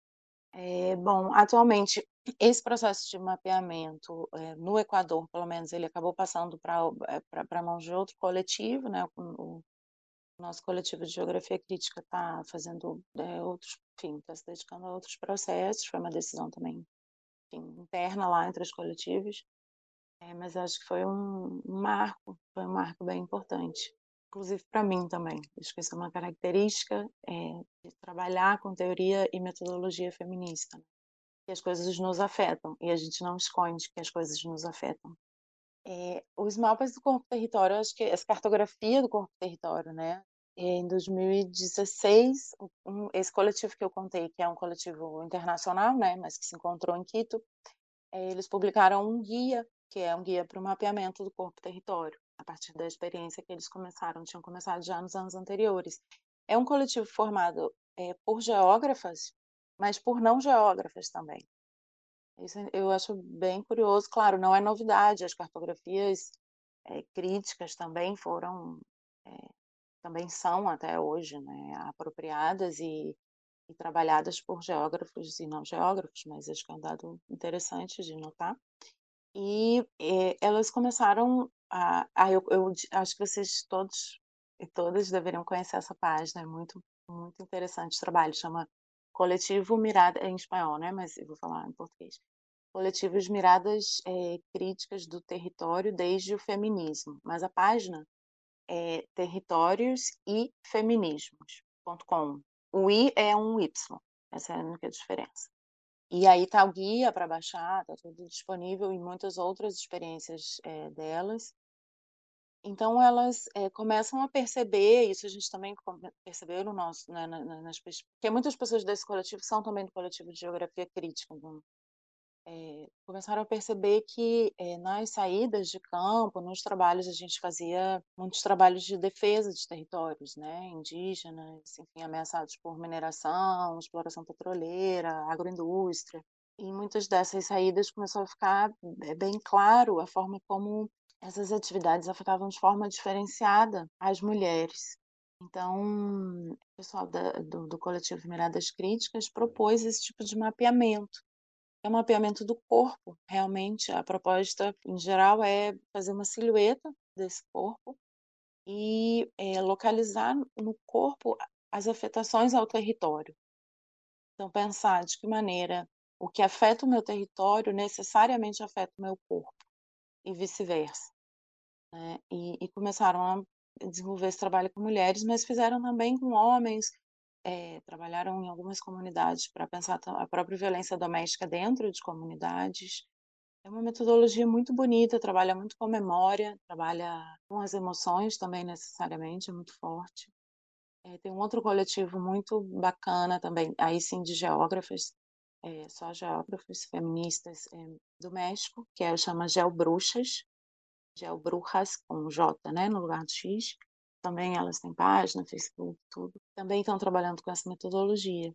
S3: É, bom, atualmente, esse processo de mapeamento é, no Equador, pelo menos, ele acabou passando para a mão de outro coletivo, né? O, o nosso coletivo de geografia crítica está fazendo é, outros, enfim, está se dedicando a outros processos, foi uma decisão também enfim, interna lá entre os coletivos, mas acho que foi um marco, foi um marco bem importante inclusive para mim também. Acho que isso é uma característica é, de trabalhar com teoria e metodologia feminista, né? que as coisas nos afetam e a gente não esconde que as coisas nos afetam. É, os mapas do corpo-território, acho que essa cartografia do corpo-território, né? Em 2016, um, esse coletivo que eu contei, que é um coletivo internacional, né, mas que se encontrou em Quito, é, eles publicaram um guia, que é um guia para o mapeamento do corpo-território a partir da experiência que eles começaram, tinham começado já nos anos anteriores. É um coletivo formado é, por geógrafas, mas por não geógrafas também. Isso eu acho bem curioso. Claro, não é novidade, as cartografias é, críticas também foram, é, também são até hoje né, apropriadas e, e trabalhadas por geógrafos e não geógrafos, mas acho que é um dado interessante de notar. E elas começaram a. Ah, eu, eu acho que vocês todos e todas deveriam conhecer essa página, é muito, muito interessante o trabalho. Chama Coletivo Mirada, em espanhol, né? Mas eu vou falar em português. Coletivos Miradas é, Críticas do Território desde o Feminismo. Mas a página é territórios e feminismos.com. O I é um Y, essa é a única diferença. E aí tá o guia para baixar, tá tudo disponível e muitas outras experiências é, delas. Então elas é, começam a perceber, isso a gente também percebeu no nosso, né, nas, porque muitas pessoas desse coletivo são também do coletivo de geografia crítica, então, é, começaram a perceber que é, nas saídas de campo, nos trabalhos, a gente fazia muitos trabalhos de defesa de territórios, né, indígenas, enfim, ameaçados por mineração, exploração petroleira, agroindústria. E muitas dessas saídas começou a ficar é, bem claro a forma como essas atividades afetavam de forma diferenciada as mulheres. Então, o pessoal da, do, do coletivo Miradas Críticas propôs esse tipo de mapeamento é um mapeamento do corpo, realmente. A proposta, em geral, é fazer uma silhueta desse corpo e é, localizar no corpo as afetações ao território. Então, pensar de que maneira o que afeta o meu território necessariamente afeta o meu corpo e vice-versa. né? E, e, começaram a desenvolver esse trabalho com mulheres, mas fizeram também com homens, é, trabalharam em algumas comunidades para pensar a própria violência doméstica dentro de comunidades. É uma metodologia muito bonita, trabalha muito com memória, trabalha com as emoções também necessariamente, é muito forte. É, tem um outro coletivo muito bacana também, aí sim de geógrafas, é, só geógrafos feministas é, do México, que é, chama Geobruxas, Geobrujas com J, né, no lugar do X. Também elas têm página, Facebook, tudo. Também estão trabalhando com essa metodologia.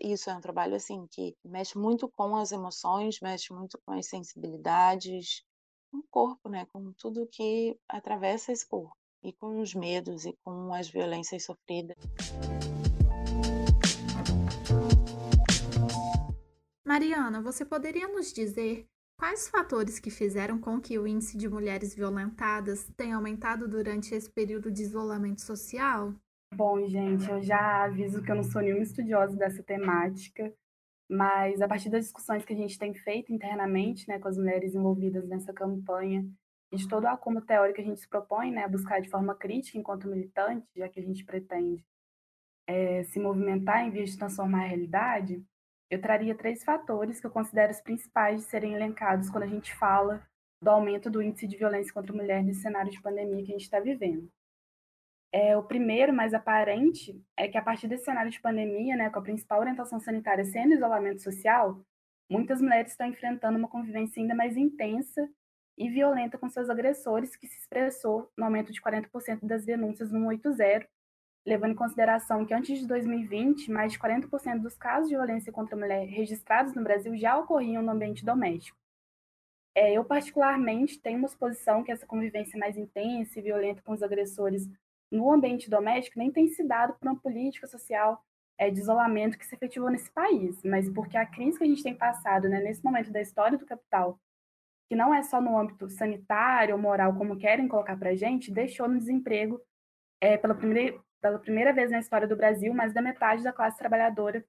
S3: Isso é um trabalho assim que mexe muito com as emoções, mexe muito com as sensibilidades, com o corpo, né, com tudo que atravessa esse corpo e com os medos e com as violências sofridas.
S1: Mariana, você poderia nos dizer quais fatores que fizeram com que o índice de mulheres violentadas tenha aumentado durante esse período de isolamento social?
S4: Bom, gente, eu já aviso que eu não sou nenhuma estudiosa dessa temática, mas a partir das discussões que a gente tem feito internamente, né, com as mulheres envolvidas nessa campanha, e de todo o acúmulo teórico que a gente se propõe, né, a buscar de forma crítica enquanto militante, já que a gente pretende é, se movimentar em vez de transformar a realidade, eu traria três fatores que eu considero os principais de serem elencados quando a gente fala do aumento do índice de violência contra a mulher nesse cenário de pandemia que a gente está vivendo. É, o primeiro, mais aparente, é que a partir desse cenário de pandemia, né, com a principal orientação sanitária sendo isolamento social, muitas mulheres estão enfrentando uma convivência ainda mais intensa e violenta com seus agressores, que se expressou no aumento de 40% das denúncias no 180, levando em consideração que antes de 2020, mais de 40% dos casos de violência contra a mulher registrados no Brasil já ocorriam no ambiente doméstico. É, eu, particularmente, tenho uma exposição que essa convivência mais intensa e violenta com os agressores no ambiente doméstico nem tem se dado por uma política social é, de isolamento que se efetivou nesse país, mas porque a crise que a gente tem passado né, nesse momento da história do capital, que não é só no âmbito sanitário ou moral, como querem colocar para a gente, deixou no desemprego é, pela primeira, pela primeira vez na história do Brasil, mais da metade da classe trabalhadora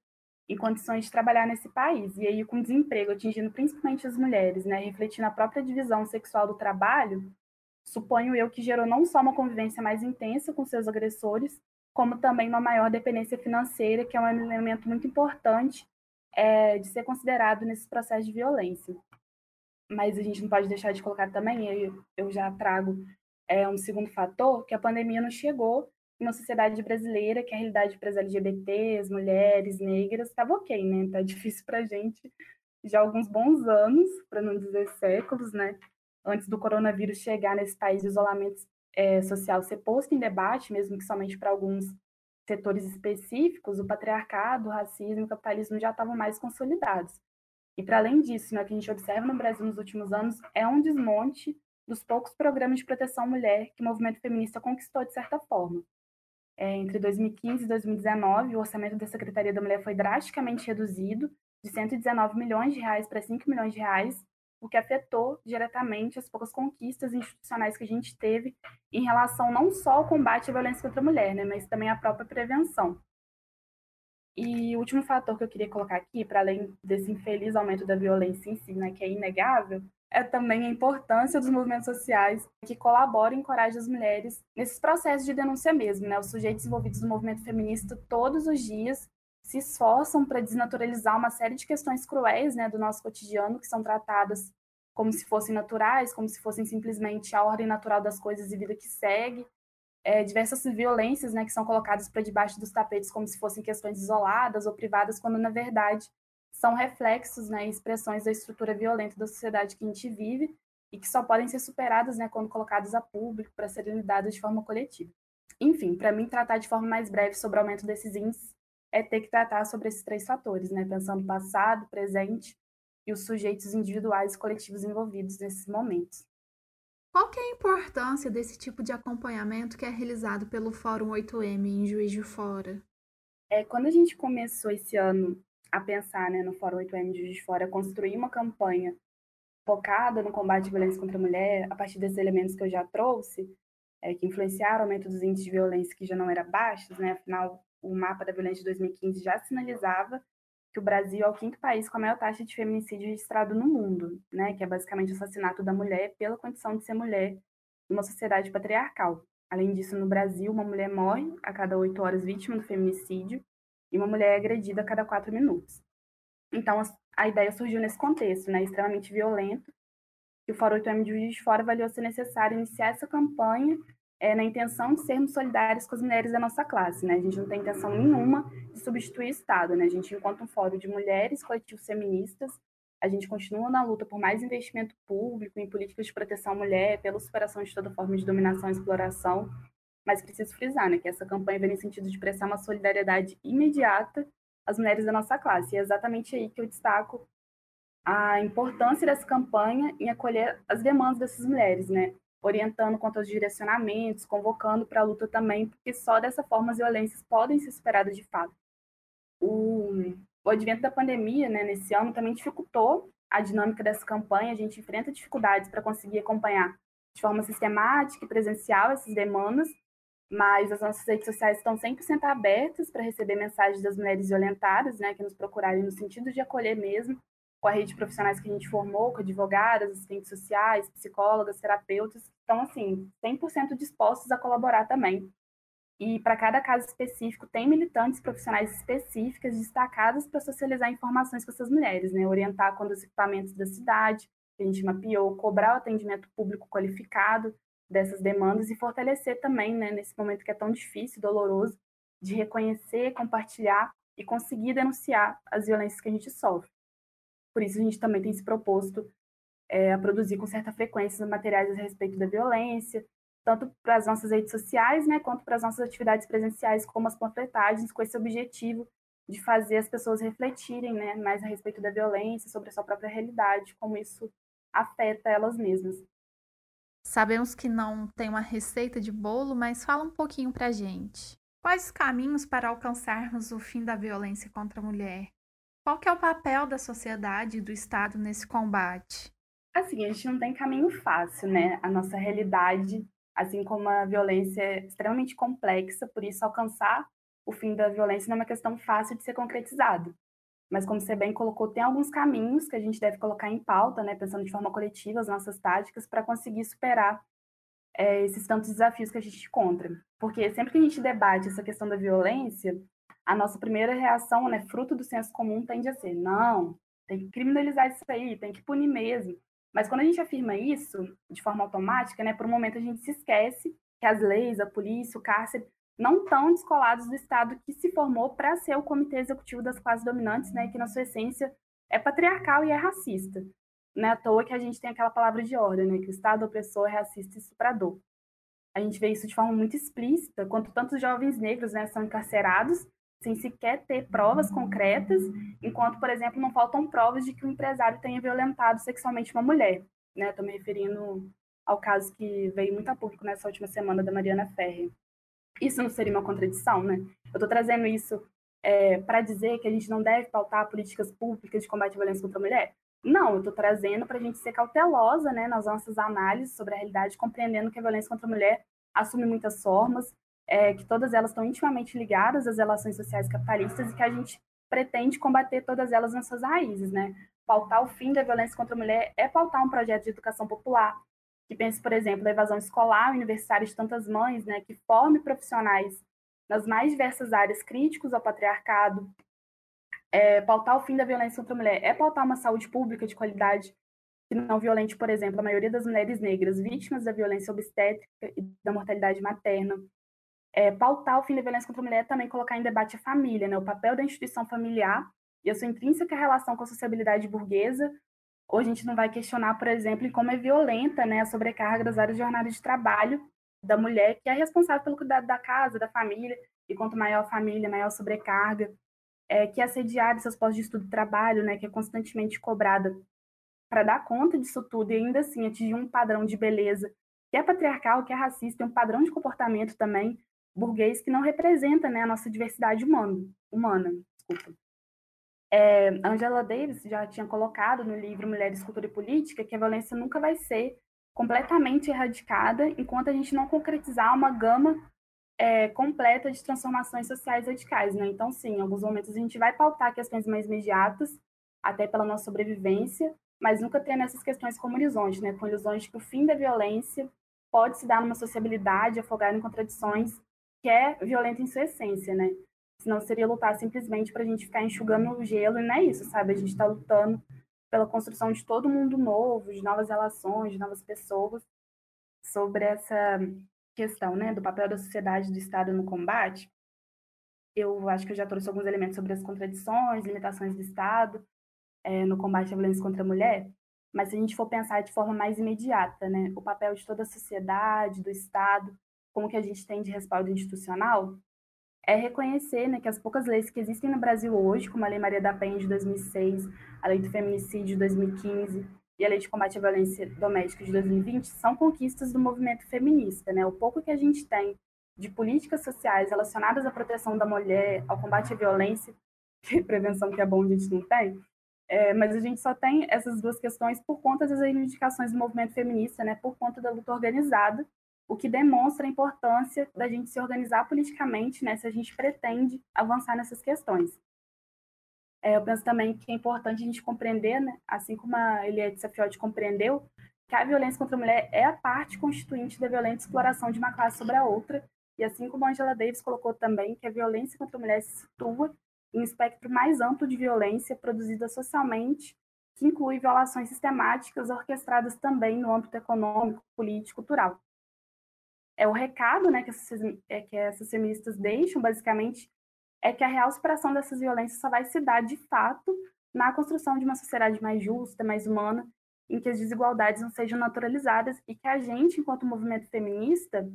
S4: em condições de trabalhar nesse país. E aí, com desemprego atingindo principalmente as mulheres, né, refletindo a própria divisão sexual do trabalho, suponho eu que gerou não só uma convivência mais intensa com seus agressores, como também uma maior dependência financeira, que é um elemento muito importante é, de ser considerado nesse processo de violência. Mas a gente não pode deixar de colocar também, eu, eu já trago é, um segundo fator, que a pandemia não chegou uma sociedade brasileira que a realidade para as LGBTs, mulheres, negras, estava ok, né? Tá difícil para a gente já há alguns bons anos, para não dizer séculos, né? Antes do coronavírus chegar nesse país, o isolamento é, social ser posto em debate, mesmo que somente para alguns setores específicos, o patriarcado, o racismo e o capitalismo já estavam mais consolidados. E para além disso, né, que a gente observa no Brasil nos últimos anos é um desmonte dos poucos programas de proteção à mulher que o movimento feminista conquistou de certa forma. É, entre 2015 e 2019, o orçamento da Secretaria da Mulher foi drasticamente reduzido, de 119 milhões de reais para 5 milhões de reais, o que afetou diretamente as poucas conquistas institucionais que a gente teve em relação não só ao combate à violência contra a mulher, né, mas também à própria prevenção. E o último fator que eu queria colocar aqui, para além desse infeliz aumento da violência em si, né, que é inegável, é também a importância dos movimentos sociais que colaboram e encorajam as mulheres nesses processos de denúncia mesmo. Né? Os sujeitos envolvidos no movimento feminista todos os dias se esforçam para desnaturalizar uma série de questões cruéis né, do nosso cotidiano, que são tratadas como se fossem naturais, como se fossem simplesmente a ordem natural das coisas e vida que segue. É, diversas violências né, que são colocadas para debaixo dos tapetes como se fossem questões isoladas ou privadas, quando na verdade são reflexos né, expressões da estrutura violenta da sociedade que a gente vive e que só podem ser superadas né, quando colocadas a público para serem lidadas de forma coletiva. Enfim, para mim, tratar de forma mais breve sobre o aumento desses índices é ter que tratar sobre esses três fatores, né, pensando passado, presente e os sujeitos individuais e coletivos envolvidos nesses momentos.
S1: Qual que é a importância desse tipo de acompanhamento que é realizado pelo Fórum 8M em Juiz de Fora?
S4: É, quando a gente começou esse ano a pensar né, no Fórum 8M de Juiz de Fora, construir uma campanha focada no combate à violência contra a mulher, a partir desses elementos que eu já trouxe, é, que influenciaram o aumento dos índices de violência que já não eram baixos, né? afinal, o mapa da violência de 2015 já sinalizava que o Brasil é o quinto país com a maior taxa de feminicídio registrado no mundo, né? que é basicamente o assassinato da mulher pela condição de ser mulher numa sociedade patriarcal. Além disso, no Brasil, uma mulher morre a cada oito horas vítima do feminicídio e uma mulher é agredida a cada quatro minutos. Então, a ideia surgiu nesse contexto, né, extremamente violento, que o Fórum 8M de Juiz de Fora avaliou ser necessário iniciar essa campanha é, na intenção de sermos solidários com as mulheres da nossa classe. Né? A gente não tem intenção nenhuma de substituir o Estado. Né? A gente, enquanto um fórum de mulheres, coletivos feministas, a gente continua na luta por mais investimento público em políticas de proteção à mulher, pela superação de toda forma de dominação e exploração. Mas preciso frisar né, que essa campanha vem no sentido de prestar uma solidariedade imediata às mulheres da nossa classe. E é exatamente aí que eu destaco a importância dessa campanha em acolher as demandas dessas mulheres, né? orientando quanto aos direcionamentos, convocando para a luta também, porque só dessa forma as violências podem ser superadas de fato. O, o advento da pandemia, né, nesse ano, também dificultou a dinâmica dessa campanha, a gente enfrenta dificuldades para conseguir acompanhar de forma sistemática e presencial essas demandas, mas as nossas redes sociais estão 100% abertas para receber mensagens das mulheres violentadas, né, que nos procurarem no sentido de acolher mesmo, com a rede de profissionais que a gente formou, com advogadas, assistentes sociais, psicólogas, terapeutas, estão, assim, 100% dispostos a colaborar também. E para cada caso específico, tem militantes profissionais específicas destacadas para socializar informações com essas mulheres, né? orientar quando os equipamentos da cidade, que a gente mapeou, cobrar o atendimento público qualificado dessas demandas e fortalecer também, né, nesse momento que é tão difícil, doloroso, de reconhecer, compartilhar e conseguir denunciar as violências que a gente sofre. Por isso, a gente também tem se proposto é, a produzir com certa frequência materiais a respeito da violência, tanto para as nossas redes sociais, né, quanto para as nossas atividades presenciais, como as panfletagens, com esse objetivo de fazer as pessoas refletirem né, mais a respeito da violência, sobre a sua própria realidade, como isso afeta elas mesmas.
S1: Sabemos que não tem uma receita de bolo, mas fala um pouquinho para a gente. Quais os caminhos para alcançarmos o fim da violência contra a mulher? Qual que é o papel da sociedade e do Estado nesse combate?
S4: Assim, a gente não tem caminho fácil, né? A nossa realidade, assim como a violência é extremamente complexa, por isso alcançar o fim da violência não é uma questão fácil de ser concretizado. Mas como você bem colocou, tem alguns caminhos que a gente deve colocar em pauta, né, pensando de forma coletiva as nossas táticas para conseguir superar é, esses tantos desafios que a gente encontra. Porque sempre que a gente debate essa questão da violência, a nossa primeira reação, né, fruto do senso comum, tende a ser: não, tem que criminalizar isso aí, tem que punir mesmo. Mas quando a gente afirma isso de forma automática, né, por um momento a gente se esquece que as leis, a polícia, o cárcere não estão descolados do Estado que se formou para ser o comitê executivo das classes dominantes, né, que na sua essência é patriarcal e é racista. Não é à toa que a gente tem aquela palavra de ordem, né, que o Estado opressor é racista e estuprador. A gente vê isso de forma muito explícita, quando tantos jovens negros né, são encarcerados sem sequer ter provas concretas, enquanto, por exemplo, não faltam provas de que o empresário tenha violentado sexualmente uma mulher. Né? Estou me referindo ao caso que veio muito a público nessa última semana da Mariana Ferre. Isso não seria uma contradição, né? Eu estou trazendo isso é, para dizer que a gente não deve pautar políticas públicas de combate à violência contra a mulher? Não, eu estou trazendo para a gente ser cautelosa né, nas nossas análises sobre a realidade, compreendendo que a violência contra a mulher assume muitas formas, é, que todas elas estão intimamente ligadas às relações sociais capitalistas e que a gente pretende combater todas elas nas suas raízes, né? Pautar o fim da violência contra a mulher é pautar um projeto de educação popular, que pense, por exemplo, na evasão escolar universitária de tantas mães, né, que forme profissionais nas mais diversas áreas críticos ao patriarcado. É, pautar o fim da violência contra a mulher é pautar uma saúde pública de qualidade que não violente, por exemplo, a maioria das mulheres negras vítimas da violência obstétrica e da mortalidade materna é, pautar o fim da violência contra a mulher é também colocar em debate a família, né, o papel da instituição familiar e a sua intrínseca relação com a sociabilidade burguesa. Hoje a gente não vai questionar, por exemplo, em como é violenta né, a sobrecarga das áreas de jornada de trabalho da mulher, que é responsável pelo cuidado da casa, da família, e quanto maior a família, maior a sobrecarga, é, que é assediada seus postos de estudo e trabalho, né, que é constantemente cobrada para dar conta disso tudo e ainda assim atingir um padrão de beleza que é patriarcal, que é racista, tem um padrão de comportamento também burguês que não representa né, a nossa diversidade humana. humana desculpa. É, Angela Davis já tinha colocado no livro Mulheres, Cultura e Política que a violência nunca vai ser completamente erradicada enquanto a gente não concretizar uma gama é, completa de transformações sociais radicais. Né? Então, sim, em alguns momentos a gente vai pautar questões mais imediatas, até pela nossa sobrevivência, mas nunca tendo essas questões como horizonte, né? com de que o fim da violência pode se dar numa sociabilidade afogada em contradições que é violenta em sua essência, né? Senão seria lutar simplesmente para a gente ficar enxugando o gelo, e não é isso, sabe? A gente está lutando pela construção de todo mundo novo, de novas relações, de novas pessoas, sobre essa questão, né, do papel da sociedade do Estado no combate. Eu acho que eu já trouxe alguns elementos sobre as contradições, limitações do Estado é, no combate à violência contra a mulher, mas se a gente for pensar de forma mais imediata, né, o papel de toda a sociedade, do Estado, como que a gente tem de respaldo institucional, é reconhecer né, que as poucas leis que existem no Brasil hoje, como a Lei Maria da Penha de 2006, a Lei do Feminicídio de 2015 e a Lei de Combate à Violência Doméstica de 2020, são conquistas do movimento feminista. Né? O pouco que a gente tem de políticas sociais relacionadas à proteção da mulher, ao combate à violência, que prevenção que é bom a gente não tem, é, mas a gente só tem essas duas questões por conta das reivindicações do movimento feminista, né, por conta da luta organizada, o que demonstra a importância da gente se organizar politicamente, né, se a gente pretende avançar nessas questões. É, eu penso também que é importante a gente compreender, né, assim como a Eliette Safiotti compreendeu, que a violência contra a mulher é a parte constituinte da violenta exploração de uma classe sobre a outra, e assim como a Angela Davis colocou também, que a violência contra a mulher se situa em um espectro mais amplo de violência produzida socialmente, que inclui violações sistemáticas orquestradas também no âmbito econômico, político, cultural é o recado né, que, essas, é, que essas feministas deixam, basicamente, é que a real superação dessas violências só vai se dar, de fato, na construção de uma sociedade mais justa, mais humana, em que as desigualdades não sejam naturalizadas e que a gente, enquanto movimento feminista,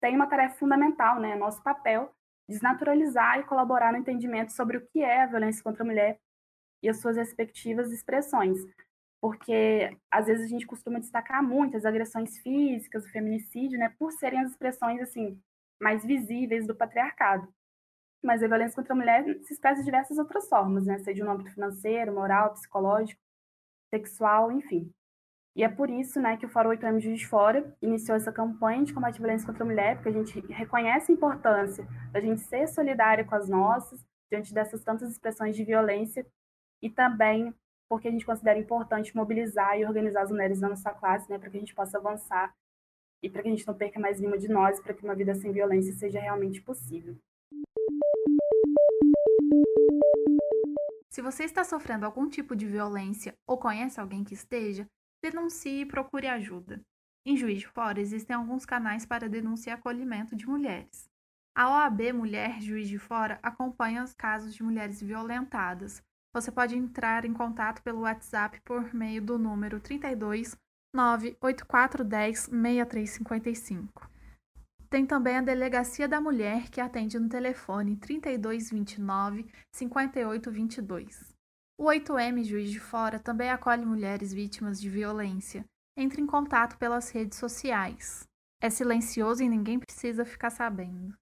S4: tem uma tarefa fundamental, né? Nosso papel desnaturalizar e colaborar no entendimento sobre o que é a violência contra a mulher e as suas respectivas expressões, porque às vezes a gente costuma destacar muito as agressões físicas, o feminicídio, né, por serem as expressões assim mais visíveis do patriarcado. Mas a violência contra a mulher se expressa de diversas outras formas, né, seja no âmbito financeiro, moral, psicológico, sexual, enfim. E é por isso, né, que o Fórum 8M Juiz de Fora iniciou essa campanha de combate à violência contra a mulher, porque a gente reconhece a importância da gente ser solidária com as nossas diante dessas tantas expressões de violência e também porque a gente considera importante mobilizar e organizar as mulheres da nossa classe, né, para que a gente possa avançar e para que a gente não perca mais nenhuma de nós, para que uma vida sem violência seja realmente possível.
S1: Se você está sofrendo algum tipo de violência ou conhece alguém que esteja, denuncie e procure ajuda. Em Juiz de Fora existem alguns canais para denúncia e acolhimento de mulheres. A OAB Mulher Juiz de Fora acompanha os casos de mulheres violentadas, você pode entrar em contato pelo WhatsApp por meio do número 32 98410 6355. Tem também a Delegacia da Mulher, que atende no telefone 3229 5822. O 8M Juiz de Fora também acolhe mulheres vítimas de violência. Entre em contato pelas redes sociais. É silencioso e ninguém precisa ficar sabendo.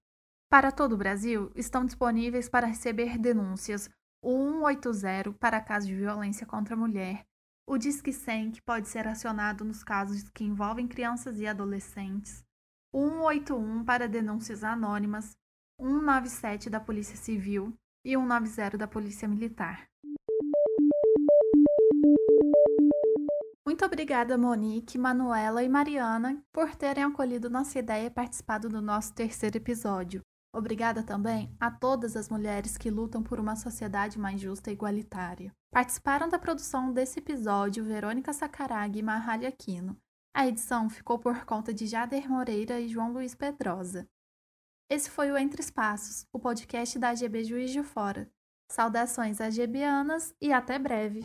S1: Para todo o Brasil, estão disponíveis para receber denúncias o 180 para casos de violência contra a mulher, o Disque 100, que pode ser acionado nos casos que envolvem crianças e adolescentes, o 181 para denúncias anônimas, 197 da Polícia Civil e 190 da Polícia Militar. Muito obrigada, Monique, Manuela e Mariana, por terem acolhido nossa ideia e participado do nosso terceiro episódio. Obrigada também a todas as mulheres que lutam por uma sociedade mais justa e igualitária. Participaram da produção desse episódio Verônica Sacarag e Mahalia Aquino. A edição ficou por conta de Jader Moreira e João Luiz Pedrosa. Esse foi o Entre Espaços, o podcast da AGB Juiz de Fora. Saudações AGBianas e até breve!